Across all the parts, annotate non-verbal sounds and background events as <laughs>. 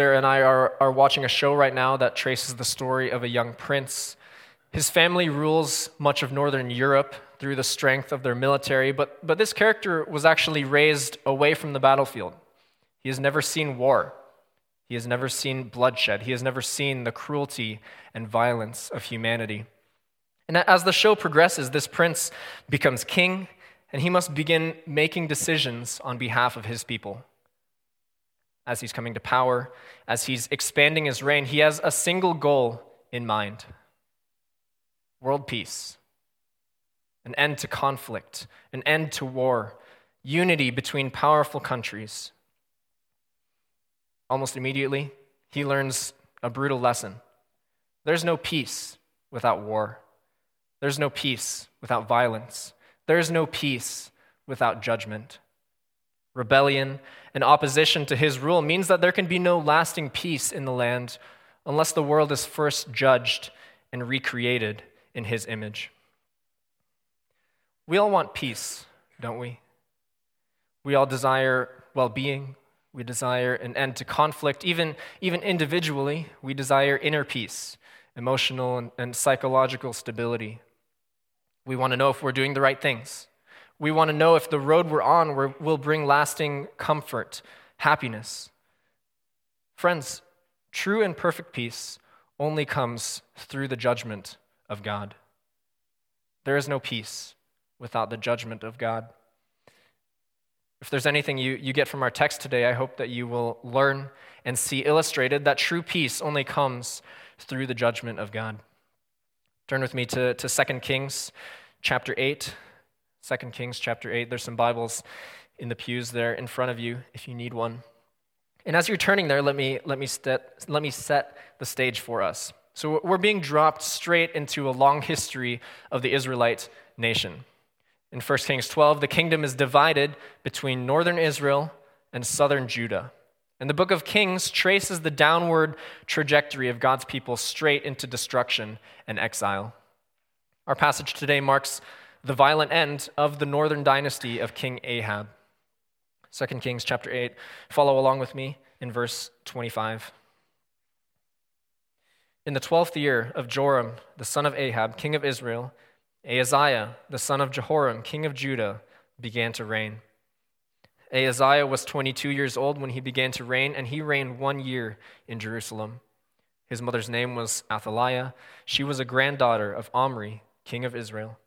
Sarah and I are, are watching a show right now that traces the story of a young prince. His family rules much of Northern Europe through the strength of their military, but, but this character was actually raised away from the battlefield. He has never seen war, he has never seen bloodshed, he has never seen the cruelty and violence of humanity. And as the show progresses, this prince becomes king, and he must begin making decisions on behalf of his people. As he's coming to power, as he's expanding his reign, he has a single goal in mind world peace, an end to conflict, an end to war, unity between powerful countries. Almost immediately, he learns a brutal lesson there's no peace without war. There's no peace without violence. There's no peace without judgment. Rebellion and opposition to his rule means that there can be no lasting peace in the land unless the world is first judged and recreated in his image. We all want peace, don't we? We all desire well being. We desire an end to conflict. Even, even individually, we desire inner peace, emotional and, and psychological stability. We want to know if we're doing the right things. We want to know if the road we're on will bring lasting comfort, happiness. Friends, true and perfect peace only comes through the judgment of God. There is no peace without the judgment of God. If there's anything you, you get from our text today, I hope that you will learn and see illustrated that true peace only comes through the judgment of God. Turn with me to, to 2 Kings chapter 8. 2 Kings chapter 8. There's some Bibles in the pews there in front of you if you need one. And as you're turning there, let me, let me, let me set the stage for us. So we're being dropped straight into a long history of the Israelite nation. In 1 Kings 12, the kingdom is divided between northern Israel and southern Judah. And the book of Kings traces the downward trajectory of God's people straight into destruction and exile. Our passage today marks the violent end of the northern dynasty of King Ahab. 2 Kings chapter 8. Follow along with me in verse 25. In the twelfth year of Joram, the son of Ahab, king of Israel, Ahaziah, the son of Jehoram, king of Judah, began to reign. Ahaziah was 22 years old when he began to reign, and he reigned one year in Jerusalem. His mother's name was Athaliah. She was a granddaughter of Omri, king of Israel.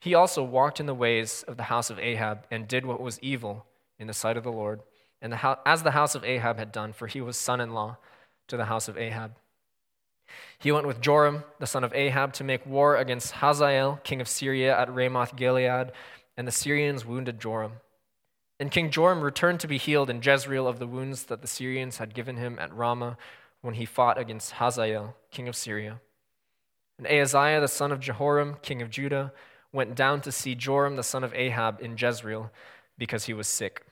He also walked in the ways of the house of Ahab and did what was evil in the sight of the Lord, and the as the house of Ahab had done, for he was son in law to the house of Ahab. He went with Joram, the son of Ahab, to make war against Hazael, king of Syria, at Ramoth Gilead, and the Syrians wounded Joram. And King Joram returned to be healed in Jezreel of the wounds that the Syrians had given him at Ramah when he fought against Hazael, king of Syria. And Ahaziah, the son of Jehoram, king of Judah, went down to see Joram, the son of Ahab, in Jezreel because he was sick.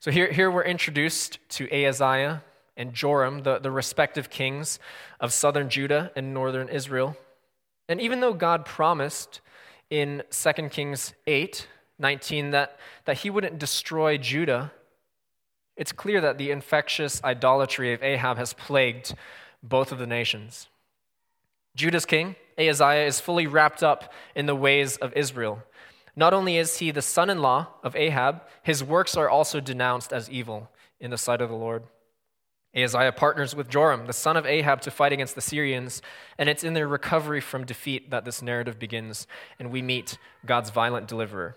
So here, here we're introduced to Ahaziah, and Joram, the, the respective kings of southern Judah and northern Israel. And even though God promised in 2 Kings 8 19 that, that he wouldn't destroy Judah, it's clear that the infectious idolatry of Ahab has plagued both of the nations. Judah's king, Ahaziah, is fully wrapped up in the ways of Israel. Not only is he the son in law of Ahab, his works are also denounced as evil in the sight of the Lord. Ahaziah partners with Joram, the son of Ahab, to fight against the Syrians, and it's in their recovery from defeat that this narrative begins, and we meet God's violent deliverer.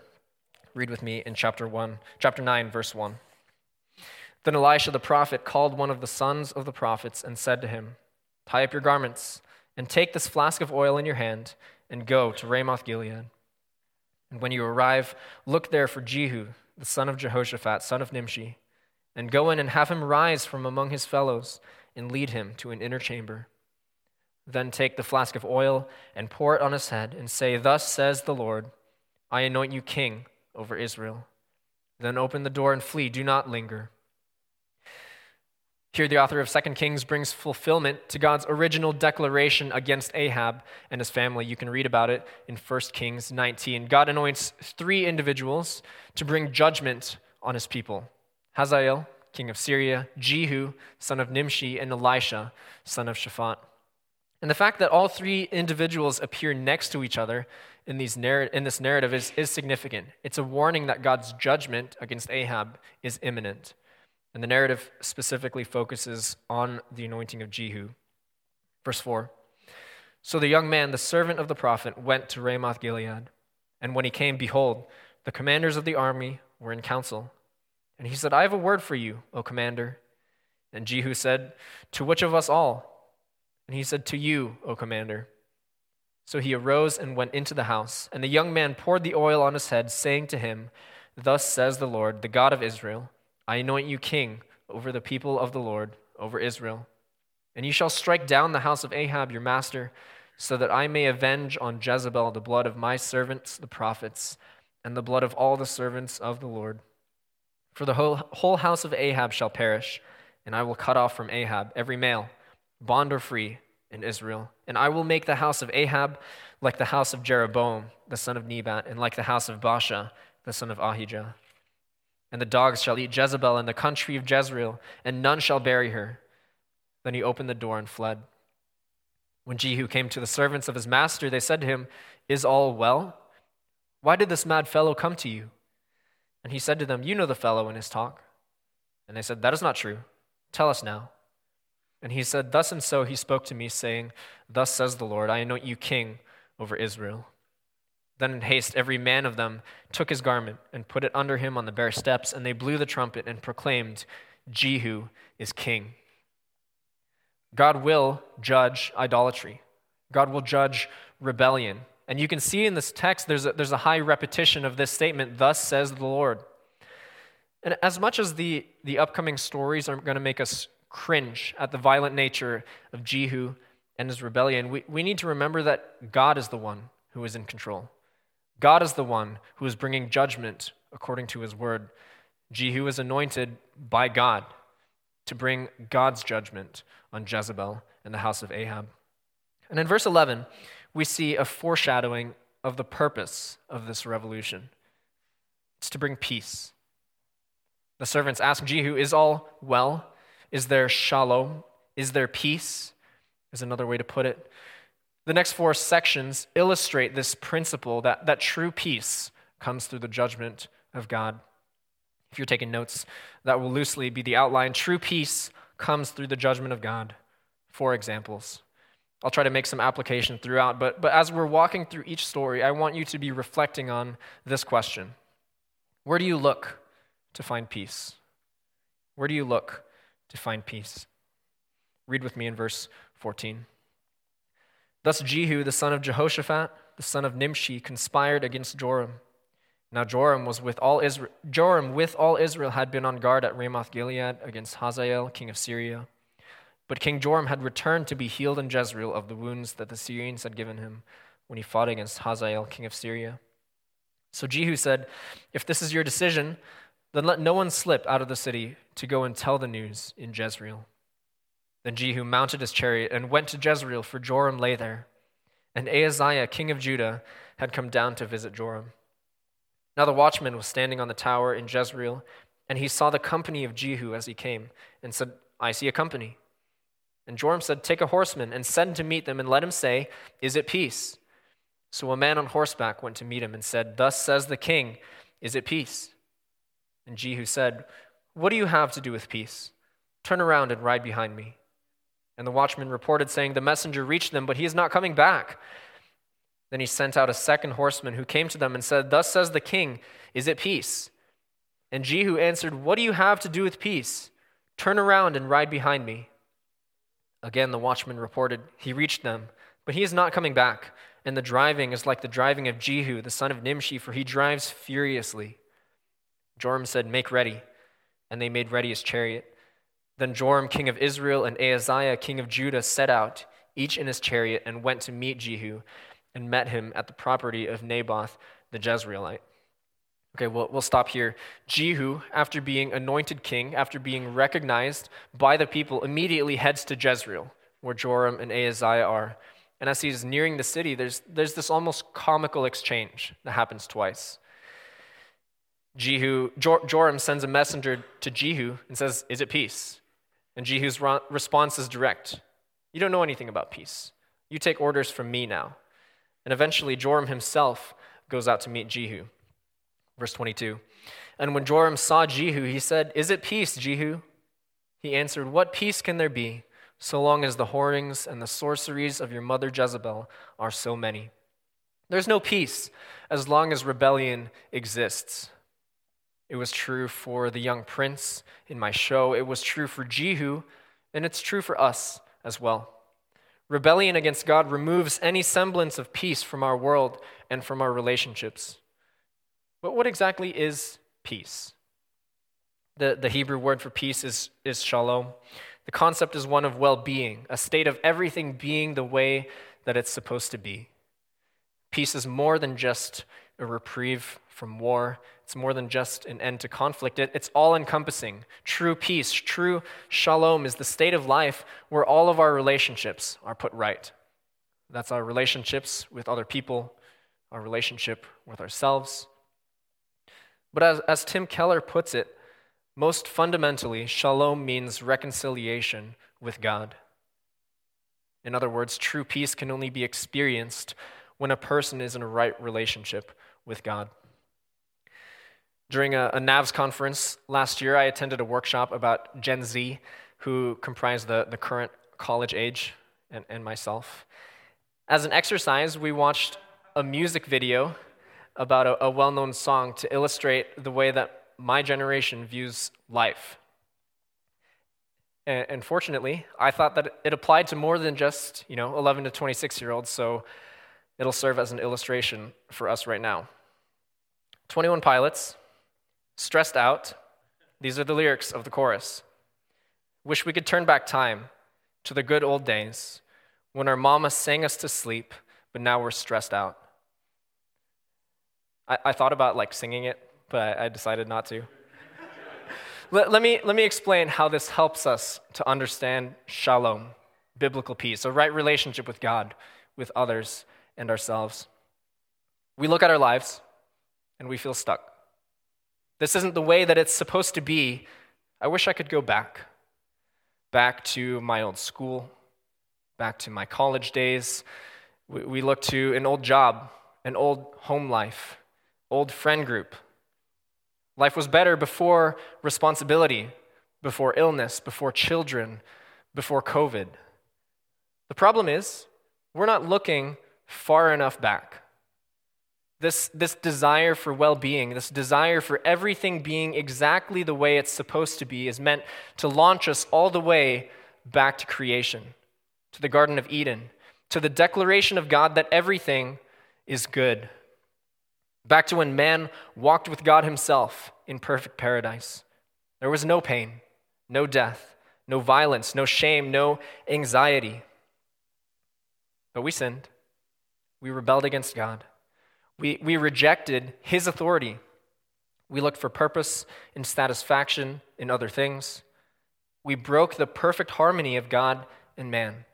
Read with me in chapter 1, chapter 9, verse 1. Then Elisha the prophet called one of the sons of the prophets and said to him, Tie up your garments and take this flask of oil in your hand and go to Ramoth Gilead. And when you arrive, look there for Jehu, the son of Jehoshaphat, son of Nimshi and go in and have him rise from among his fellows and lead him to an inner chamber. Then take the flask of oil and pour it on his head and say, Thus says the Lord, I anoint you king over Israel. Then open the door and flee. Do not linger. Here, the author of 2 Kings brings fulfillment to God's original declaration against Ahab and his family. You can read about it in 1 Kings 19. God anoints three individuals to bring judgment on his people Hazael, king of Syria, Jehu, son of Nimshi, and Elisha, son of Shaphat. And the fact that all three individuals appear next to each other in, these narr- in this narrative is, is significant. It's a warning that God's judgment against Ahab is imminent. And the narrative specifically focuses on the anointing of Jehu. Verse 4 So the young man, the servant of the prophet, went to Ramoth Gilead. And when he came, behold, the commanders of the army were in council. And he said, I have a word for you, O commander. And Jehu said, To which of us all? And he said, To you, O commander. So he arose and went into the house. And the young man poured the oil on his head, saying to him, Thus says the Lord, the God of Israel I anoint you king over the people of the Lord, over Israel. And you shall strike down the house of Ahab your master, so that I may avenge on Jezebel the blood of my servants, the prophets, and the blood of all the servants of the Lord. For the whole, whole house of Ahab shall perish, and I will cut off from Ahab every male, bond or free, in Israel. And I will make the house of Ahab like the house of Jeroboam, the son of Nebat, and like the house of Baasha, the son of Ahijah. And the dogs shall eat Jezebel in the country of Jezreel, and none shall bury her. Then he opened the door and fled. When Jehu came to the servants of his master, they said to him, Is all well? Why did this mad fellow come to you? And he said to them, You know the fellow and his talk. And they said, That is not true. Tell us now. And he said, Thus and so he spoke to me, saying, Thus says the Lord, I anoint you king over Israel. Then in haste, every man of them took his garment and put it under him on the bare steps, and they blew the trumpet and proclaimed, Jehu is king. God will judge idolatry, God will judge rebellion. And you can see in this text, there's a, there's a high repetition of this statement, Thus says the Lord. And as much as the, the upcoming stories are going to make us cringe at the violent nature of Jehu and his rebellion, we, we need to remember that God is the one who is in control. God is the one who is bringing judgment according to his word. Jehu is anointed by God to bring God's judgment on Jezebel and the house of Ahab. And in verse 11, we see a foreshadowing of the purpose of this revolution it's to bring peace. The servants ask Jehu, Is all well? Is there shalom? Is there peace? Is another way to put it. The next four sections illustrate this principle that, that true peace comes through the judgment of God. If you're taking notes, that will loosely be the outline. True peace comes through the judgment of God. Four examples. I'll try to make some application throughout, but, but as we're walking through each story, I want you to be reflecting on this question Where do you look to find peace? Where do you look to find peace? Read with me in verse 14. Thus Jehu, the son of Jehoshaphat, the son of Nimshi, conspired against Joram. Now Joram was with all Israel. Joram with all Israel had been on guard at Ramoth Gilead against Hazael, king of Syria. But King Joram had returned to be healed in Jezreel of the wounds that the Syrians had given him when he fought against Hazael, king of Syria. So Jehu said, If this is your decision, then let no one slip out of the city to go and tell the news in Jezreel. Then Jehu mounted his chariot and went to Jezreel, for Joram lay there. And Ahaziah, king of Judah, had come down to visit Joram. Now the watchman was standing on the tower in Jezreel, and he saw the company of Jehu as he came, and said, I see a company. And Joram said, Take a horseman and send to meet them, and let him say, Is it peace? So a man on horseback went to meet him and said, Thus says the king, Is it peace? And Jehu said, What do you have to do with peace? Turn around and ride behind me. And the watchman reported, saying, The messenger reached them, but he is not coming back. Then he sent out a second horseman who came to them and said, Thus says the king, Is it peace? And Jehu answered, What do you have to do with peace? Turn around and ride behind me. Again, the watchman reported, He reached them, but he is not coming back. And the driving is like the driving of Jehu, the son of Nimshi, for he drives furiously. Joram said, Make ready. And they made ready his chariot. Then Joram, king of Israel, and Ahaziah, king of Judah, set out, each in his chariot, and went to meet Jehu, and met him at the property of Naboth the Jezreelite. Okay, we'll, we'll stop here. Jehu, after being anointed king, after being recognized by the people, immediately heads to Jezreel, where Joram and Ahaziah are. And as he's nearing the city, there's, there's this almost comical exchange that happens twice. Jehu, Joram sends a messenger to Jehu and says, Is it peace? And Jehu's response is direct You don't know anything about peace. You take orders from me now. And eventually, Joram himself goes out to meet Jehu. Verse 22. And when Joram saw Jehu, he said, Is it peace, Jehu? He answered, What peace can there be, so long as the whorings and the sorceries of your mother Jezebel are so many? There's no peace as long as rebellion exists. It was true for the young prince in my show, it was true for Jehu, and it's true for us as well. Rebellion against God removes any semblance of peace from our world and from our relationships. But what exactly is peace? The, the Hebrew word for peace is, is shalom. The concept is one of well being, a state of everything being the way that it's supposed to be. Peace is more than just a reprieve from war, it's more than just an end to conflict. It, it's all encompassing. True peace, true shalom is the state of life where all of our relationships are put right. That's our relationships with other people, our relationship with ourselves. But as, as Tim Keller puts it, most fundamentally, shalom means reconciliation with God. In other words, true peace can only be experienced when a person is in a right relationship with God. During a, a NAVS conference last year, I attended a workshop about Gen Z, who comprise the, the current college age, and, and myself. As an exercise, we watched a music video about a, a well known song to illustrate the way that my generation views life. And, and, fortunately, I thought that it applied to more than just, you know, 11 to 26 year olds, so it'll serve as an illustration for us right now. 21 Pilots Stressed out, these are the lyrics of the chorus. Wish we could turn back time to the good old days when our mama sang us to sleep, but now we're stressed out. I, I thought about like singing it, but I, I decided not to. <laughs> let, let, me, let me explain how this helps us to understand shalom, biblical peace, a right relationship with God, with others, and ourselves. We look at our lives and we feel stuck. This isn't the way that it's supposed to be. I wish I could go back. Back to my old school, back to my college days. We, we look to an old job, an old home life, old friend group. Life was better before responsibility, before illness, before children, before COVID. The problem is, we're not looking far enough back. This, this desire for well being, this desire for everything being exactly the way it's supposed to be, is meant to launch us all the way back to creation, to the Garden of Eden, to the declaration of God that everything is good. Back to when man walked with God himself in perfect paradise. There was no pain, no death, no violence, no shame, no anxiety. But we sinned. We rebelled against God. We, we rejected his authority. We looked for purpose and satisfaction in other things. We broke the perfect harmony of God and man.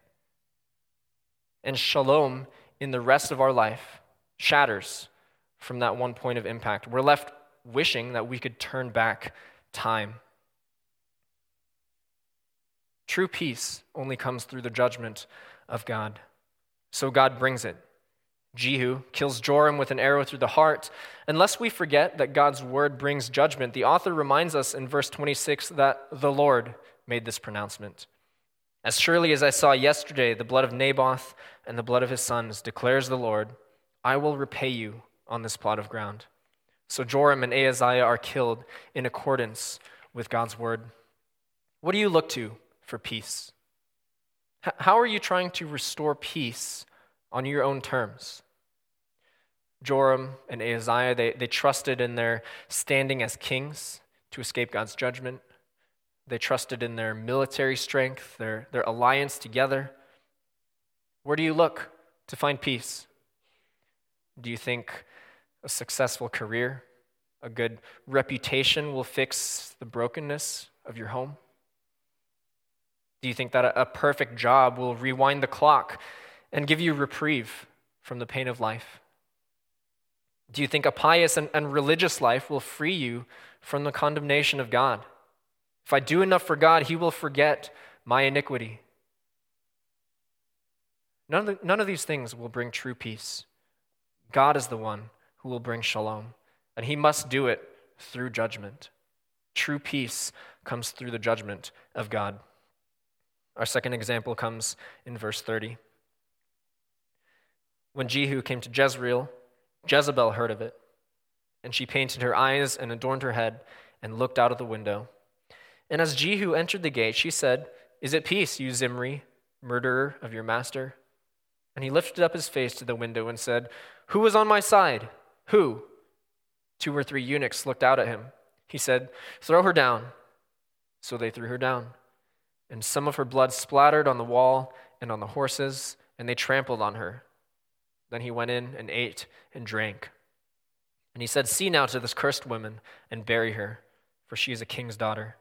And shalom in the rest of our life shatters from that one point of impact. We're left wishing that we could turn back time. True peace only comes through the judgment of God. So God brings it. Jehu kills Joram with an arrow through the heart. Unless we forget that God's word brings judgment, the author reminds us in verse 26 that the Lord made this pronouncement. As surely as I saw yesterday the blood of Naboth and the blood of his sons, declares the Lord, I will repay you on this plot of ground. So Joram and Ahaziah are killed in accordance with God's word. What do you look to for peace? How are you trying to restore peace on your own terms. Joram and Ahaziah, they, they trusted in their standing as kings to escape God's judgment. They trusted in their military strength, their, their alliance together. Where do you look to find peace? Do you think a successful career, a good reputation will fix the brokenness of your home? Do you think that a, a perfect job will rewind the clock and give you reprieve from the pain of life? Do you think a pious and, and religious life will free you from the condemnation of God? If I do enough for God, He will forget my iniquity. None of, the, none of these things will bring true peace. God is the one who will bring shalom, and He must do it through judgment. True peace comes through the judgment of God. Our second example comes in verse 30. When Jehu came to Jezreel, Jezebel heard of it, and she painted her eyes and adorned her head and looked out of the window. And as Jehu entered the gate, she said, Is it peace, you Zimri, murderer of your master? And he lifted up his face to the window and said, Who is on my side? Who? Two or three eunuchs looked out at him. He said, Throw her down. So they threw her down. And some of her blood splattered on the wall and on the horses, and they trampled on her. Then he went in and ate and drank. And he said, See now to this cursed woman and bury her, for she is a king's daughter.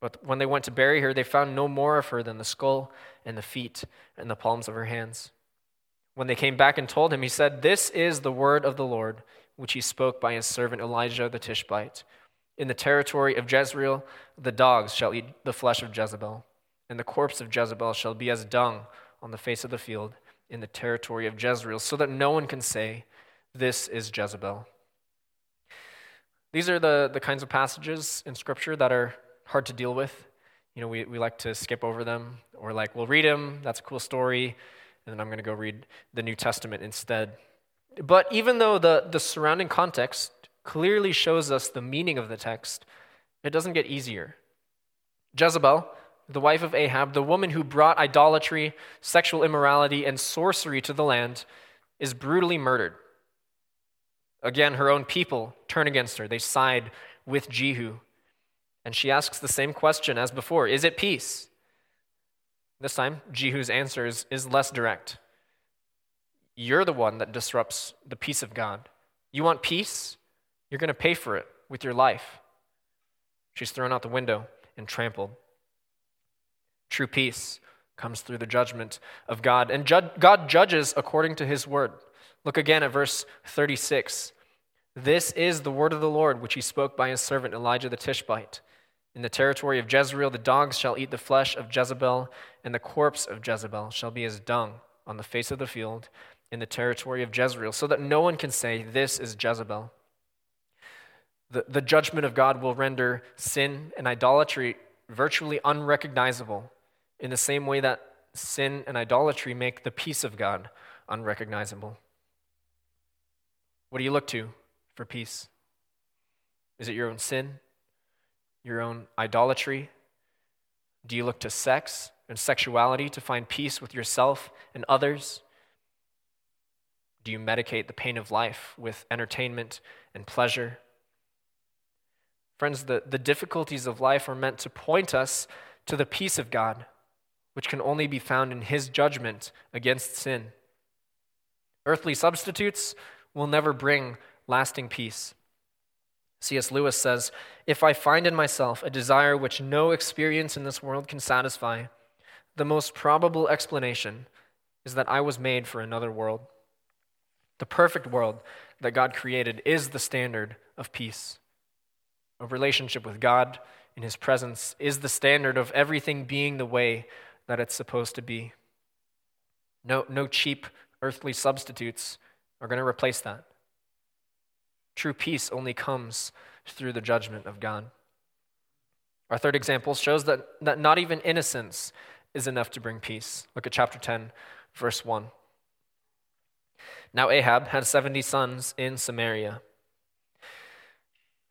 But when they went to bury her, they found no more of her than the skull and the feet and the palms of her hands. When they came back and told him, he said, This is the word of the Lord, which he spoke by his servant Elijah the Tishbite. In the territory of Jezreel, the dogs shall eat the flesh of Jezebel, and the corpse of Jezebel shall be as dung on the face of the field in the territory of Jezreel, so that no one can say, This is Jezebel. These are the, the kinds of passages in Scripture that are hard to deal with. You know, we, we like to skip over them, or like, we'll read them, that's a cool story, and then I'm going to go read the New Testament instead. But even though the, the surrounding context clearly shows us the meaning of the text, it doesn't get easier. Jezebel, the wife of Ahab, the woman who brought idolatry, sexual immorality, and sorcery to the land, is brutally murdered. Again, her own people turn against her. They side with Jehu. And she asks the same question as before Is it peace? This time, Jehu's answer is, is less direct. You're the one that disrupts the peace of God. You want peace? You're going to pay for it with your life. She's thrown out the window and trampled. True peace comes through the judgment of God, and ju- God judges according to his word. Look again at verse 36. This is the word of the Lord, which he spoke by his servant Elijah the Tishbite. In the territory of Jezreel, the dogs shall eat the flesh of Jezebel, and the corpse of Jezebel shall be as dung on the face of the field in the territory of Jezreel, so that no one can say, This is Jezebel. The, the judgment of God will render sin and idolatry virtually unrecognizable in the same way that sin and idolatry make the peace of God unrecognizable. What do you look to for peace? Is it your own sin? Your own idolatry? Do you look to sex and sexuality to find peace with yourself and others? Do you medicate the pain of life with entertainment and pleasure? Friends, the, the difficulties of life are meant to point us to the peace of God, which can only be found in His judgment against sin. Earthly substitutes will never bring lasting peace. C.S. Lewis says If I find in myself a desire which no experience in this world can satisfy, the most probable explanation is that I was made for another world. The perfect world that God created is the standard of peace. A relationship with God in His presence is the standard of everything being the way that it's supposed to be. No, no cheap earthly substitutes are going to replace that. True peace only comes through the judgment of God. Our third example shows that, that not even innocence is enough to bring peace. Look at chapter 10, verse 1. Now Ahab had 70 sons in Samaria.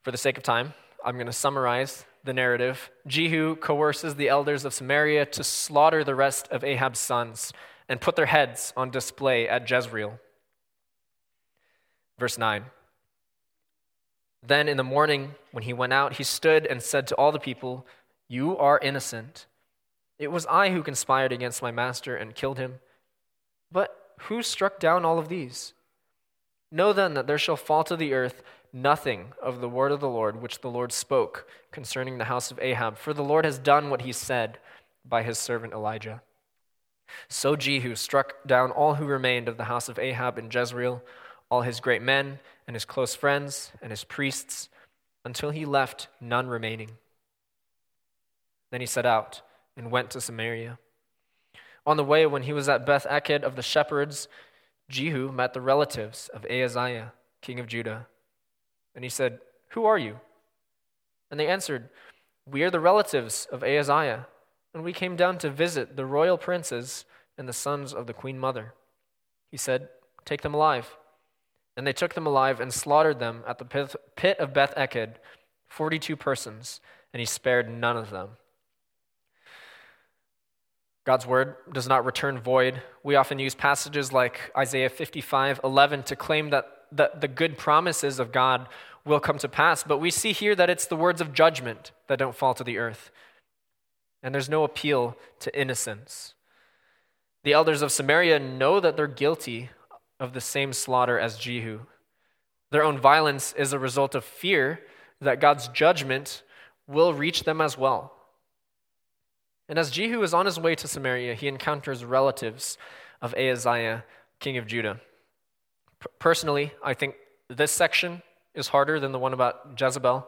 For the sake of time, I'm going to summarize the narrative. Jehu coerces the elders of Samaria to slaughter the rest of Ahab's sons and put their heads on display at Jezreel. Verse 9. Then in the morning, when he went out, he stood and said to all the people, You are innocent. It was I who conspired against my master and killed him. But who struck down all of these? Know then that there shall fall to the earth nothing of the word of the Lord which the Lord spoke concerning the house of Ahab, for the Lord has done what he said by his servant Elijah. So Jehu struck down all who remained of the house of Ahab in Jezreel, all his great men and his close friends and his priests until he left none remaining. Then he set out and went to Samaria. On the way, when he was at Beth Eked of the shepherds, Jehu met the relatives of Ahaziah, king of Judah. And he said, Who are you? And they answered, We are the relatives of Ahaziah, and we came down to visit the royal princes and the sons of the queen mother. He said, Take them alive. And they took them alive and slaughtered them at the pit of Beth Eked, 42 persons, and he spared none of them. God's word does not return void. We often use passages like Isaiah 55 11 to claim that the, the good promises of God will come to pass, but we see here that it's the words of judgment that don't fall to the earth. And there's no appeal to innocence. The elders of Samaria know that they're guilty of the same slaughter as Jehu. Their own violence is a result of fear that God's judgment will reach them as well. And as Jehu is on his way to Samaria, he encounters relatives of Ahaziah, king of Judah. Personally, I think this section is harder than the one about Jezebel.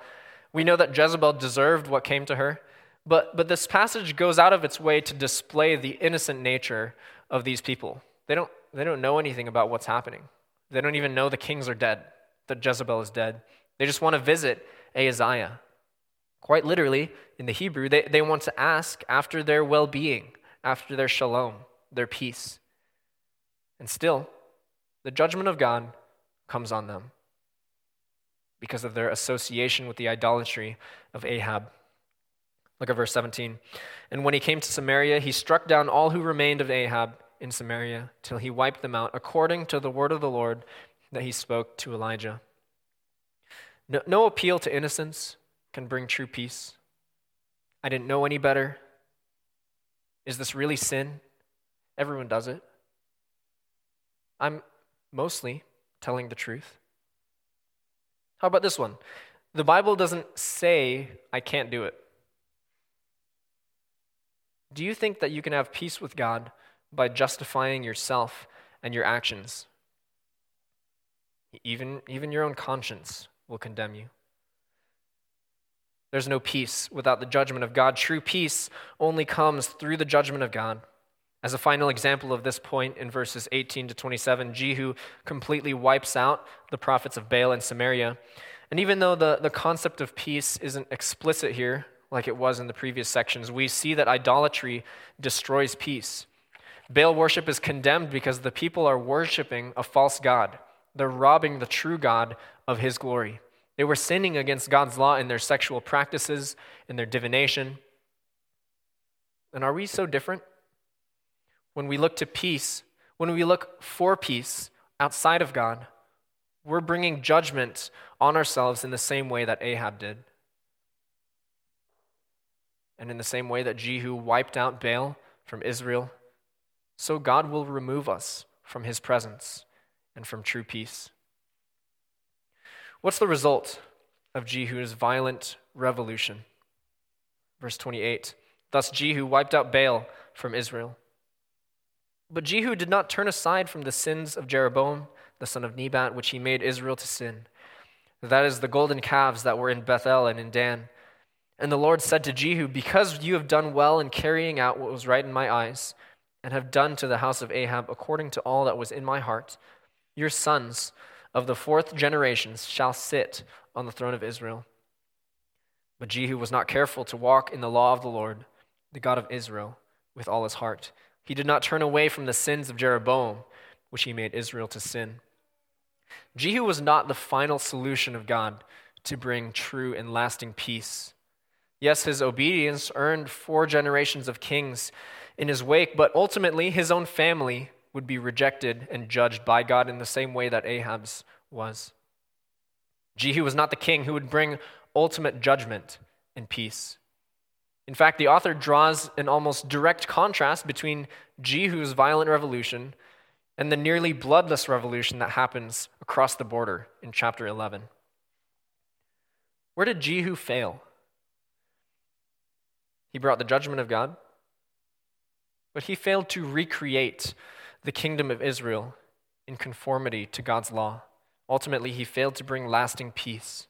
We know that Jezebel deserved what came to her, but, but this passage goes out of its way to display the innocent nature of these people. They don't, they don't know anything about what's happening. They don't even know the kings are dead, that Jezebel is dead. They just want to visit Ahaziah. Quite literally, in the Hebrew, they, they want to ask after their well being, after their shalom, their peace. And still, the judgment of God comes on them because of their association with the idolatry of Ahab. Look at verse 17. And when he came to Samaria, he struck down all who remained of Ahab in Samaria till he wiped them out, according to the word of the Lord that he spoke to Elijah. No, no appeal to innocence can bring true peace. I didn't know any better. Is this really sin? Everyone does it. I'm mostly telling the truth. How about this one? The Bible doesn't say I can't do it. Do you think that you can have peace with God by justifying yourself and your actions? Even, even your own conscience will condemn you. There's no peace without the judgment of God. True peace only comes through the judgment of God. As a final example of this point, in verses 18 to 27, Jehu completely wipes out the prophets of Baal in Samaria. And even though the, the concept of peace isn't explicit here, like it was in the previous sections, we see that idolatry destroys peace. Baal worship is condemned because the people are worshiping a false God. They're robbing the true God of his glory. They were sinning against God's law in their sexual practices, in their divination. And are we so different? When we look to peace, when we look for peace outside of God, we're bringing judgment on ourselves in the same way that Ahab did. And in the same way that Jehu wiped out Baal from Israel, so God will remove us from his presence and from true peace. What's the result of Jehu's violent revolution? Verse 28 Thus Jehu wiped out Baal from Israel. But Jehu did not turn aside from the sins of Jeroboam, the son of Nebat, which he made Israel to sin. That is, the golden calves that were in Bethel and in Dan. And the Lord said to Jehu, Because you have done well in carrying out what was right in my eyes, and have done to the house of Ahab according to all that was in my heart, your sons of the fourth generation shall sit on the throne of Israel. But Jehu was not careful to walk in the law of the Lord, the God of Israel, with all his heart. He did not turn away from the sins of Jeroboam, which he made Israel to sin. Jehu was not the final solution of God to bring true and lasting peace. Yes, his obedience earned four generations of kings in his wake, but ultimately his own family would be rejected and judged by God in the same way that Ahab's was. Jehu was not the king who would bring ultimate judgment and peace. In fact, the author draws an almost direct contrast between Jehu's violent revolution and the nearly bloodless revolution that happens across the border in chapter 11. Where did Jehu fail? He brought the judgment of God, but he failed to recreate the kingdom of Israel in conformity to God's law, Ultimately, he failed to bring lasting peace.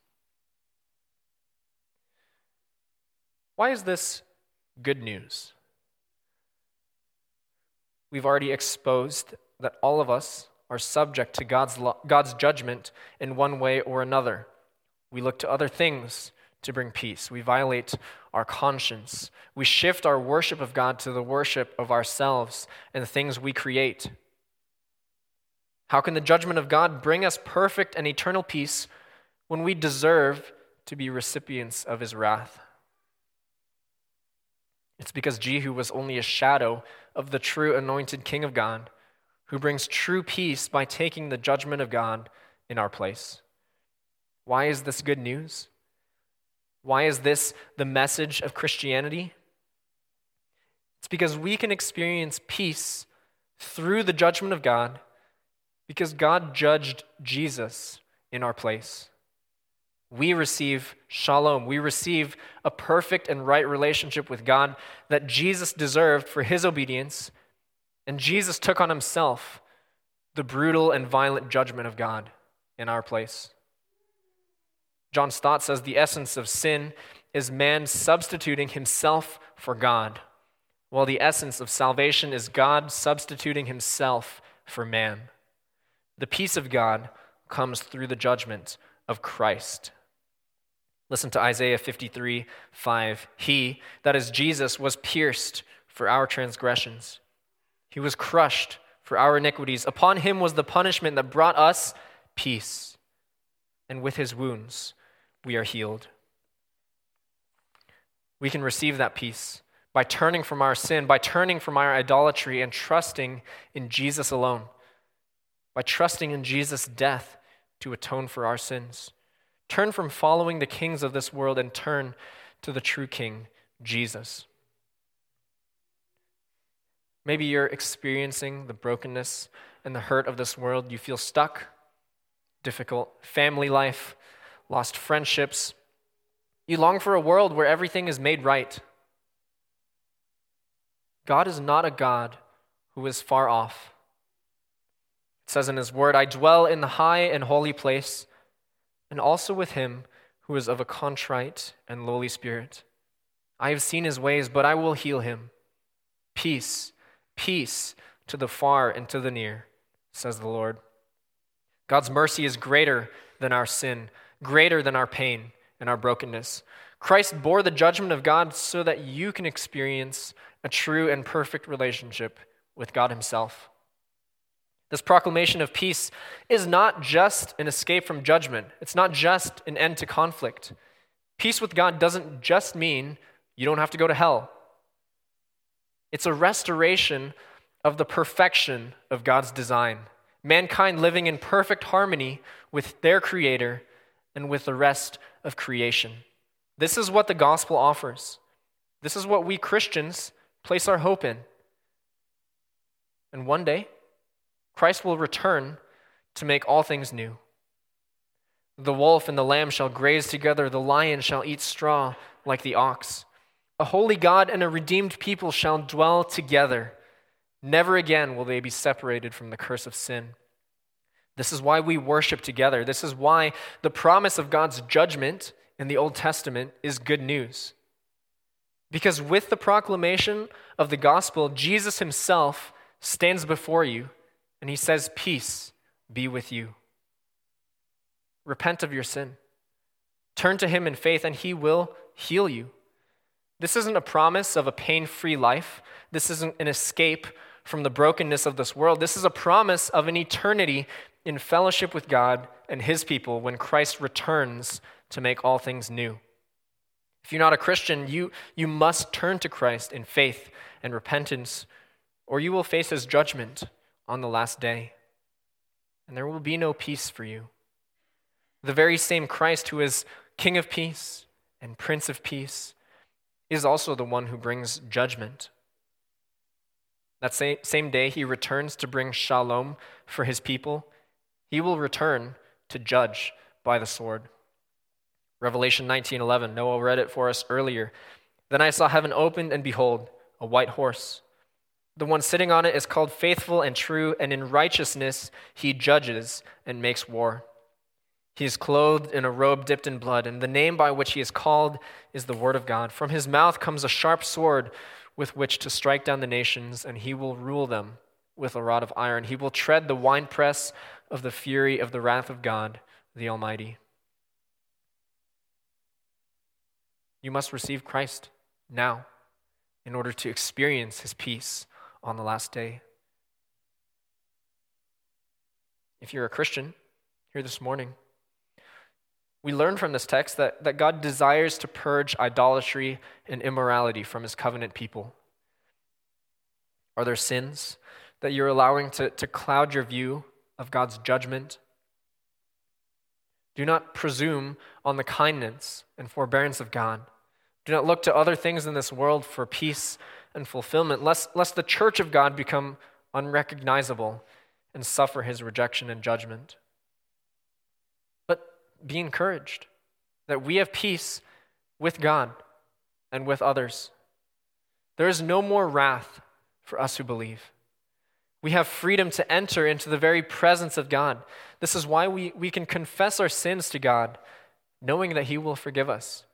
Why is this good news? We've already exposed that all of us are subject to God's, lo- God's judgment in one way or another. We look to other things to bring peace. We violate our conscience. We shift our worship of God to the worship of ourselves and the things we create. How can the judgment of God bring us perfect and eternal peace when we deserve to be recipients of his wrath? It's because Jehu was only a shadow of the true anointed King of God, who brings true peace by taking the judgment of God in our place. Why is this good news? Why is this the message of Christianity? It's because we can experience peace through the judgment of God because God judged Jesus in our place. We receive shalom. We receive a perfect and right relationship with God that Jesus deserved for his obedience, and Jesus took on himself the brutal and violent judgment of God in our place. John Stott says the essence of sin is man substituting himself for God, while the essence of salvation is God substituting himself for man. The peace of God comes through the judgment of Christ. Listen to Isaiah 53 5. He, that is Jesus, was pierced for our transgressions, he was crushed for our iniquities. Upon him was the punishment that brought us peace, and with his wounds we are healed. We can receive that peace by turning from our sin, by turning from our idolatry, and trusting in Jesus alone by trusting in Jesus' death to atone for our sins. Turn from following the kings of this world and turn to the true King, Jesus. Maybe you're experiencing the brokenness and the hurt of this world. You feel stuck, difficult family life, lost friendships. You long for a world where everything is made right. God is not a God who is far off. It says in his word, I dwell in the high and holy place, and also with him who is of a contrite and lowly spirit. I have seen his ways, but I will heal him. Peace, peace to the far and to the near, says the Lord. God's mercy is greater than our sin, greater than our pain and our brokenness. Christ bore the judgment of God so that you can experience a true and perfect relationship with God Himself. This proclamation of peace is not just an escape from judgment, it's not just an end to conflict. Peace with God doesn't just mean you don't have to go to hell, it's a restoration of the perfection of God's design. Mankind living in perfect harmony with their Creator and with the rest of creation. This is what the gospel offers. This is what we Christians place our hope in. And one day, Christ will return to make all things new. The wolf and the lamb shall graze together, the lion shall eat straw like the ox. A holy God and a redeemed people shall dwell together. Never again will they be separated from the curse of sin. This is why we worship together. This is why the promise of God's judgment in the Old Testament is good news. Because with the proclamation of the gospel, Jesus himself stands before you and he says, Peace be with you. Repent of your sin. Turn to him in faith, and he will heal you. This isn't a promise of a pain free life. This isn't an escape from the brokenness of this world. This is a promise of an eternity in fellowship with God and his people when Christ returns to make all things new. If you're not a Christian, you, you must turn to Christ in faith and repentance, or you will face his judgment on the last day, and there will be no peace for you. The very same Christ who is King of peace and Prince of peace is also the one who brings judgment. That same day, he returns to bring shalom for his people. He will return to judge by the sword. Revelation 19:11 Noah read it for us earlier. Then I saw heaven opened and behold a white horse the one sitting on it is called faithful and true, and in righteousness he judges and makes war. He is clothed in a robe dipped in blood, and the name by which he is called is the Word of God. From his mouth comes a sharp sword with which to strike down the nations, and he will rule them with a rod of iron. He will tread the winepress of the fury of the wrath of God, the Almighty. You must receive Christ now in order to experience his peace on the last day. If you're a Christian here this morning, we learn from this text that, that God desires to purge idolatry and immorality from his covenant people. Are there sins that you're allowing to, to cloud your view of God's judgment? Do not presume on the kindness and forbearance of God. Do not look to other things in this world for peace and fulfillment, lest, lest the church of God become unrecognizable and suffer his rejection and judgment But be encouraged that we have peace with God and with others. There is no more wrath for us who believe. We have freedom to enter into the very presence of God. This is why we, we can confess our sins to God, knowing that He will forgive us,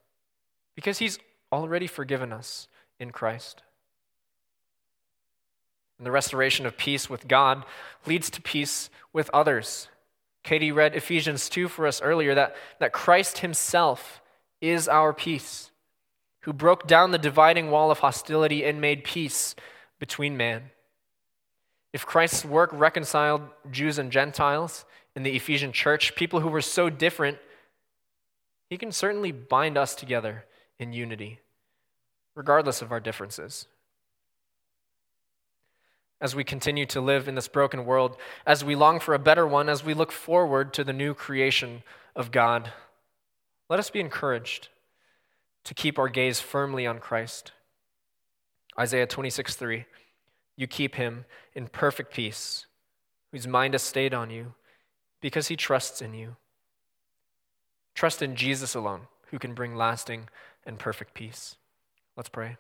because He's already forgiven us in Christ. And the restoration of peace with God leads to peace with others. Katie read Ephesians 2 for us earlier that, that Christ himself is our peace, who broke down the dividing wall of hostility and made peace between man. If Christ's work reconciled Jews and Gentiles in the Ephesian church, people who were so different, he can certainly bind us together in unity, regardless of our differences as we continue to live in this broken world, as we long for a better one, as we look forward to the new creation of God. Let us be encouraged to keep our gaze firmly on Christ. Isaiah 26, 3. You keep him in perfect peace, whose mind is stayed on you, because he trusts in you. Trust in Jesus alone, who can bring lasting and perfect peace. Let's pray.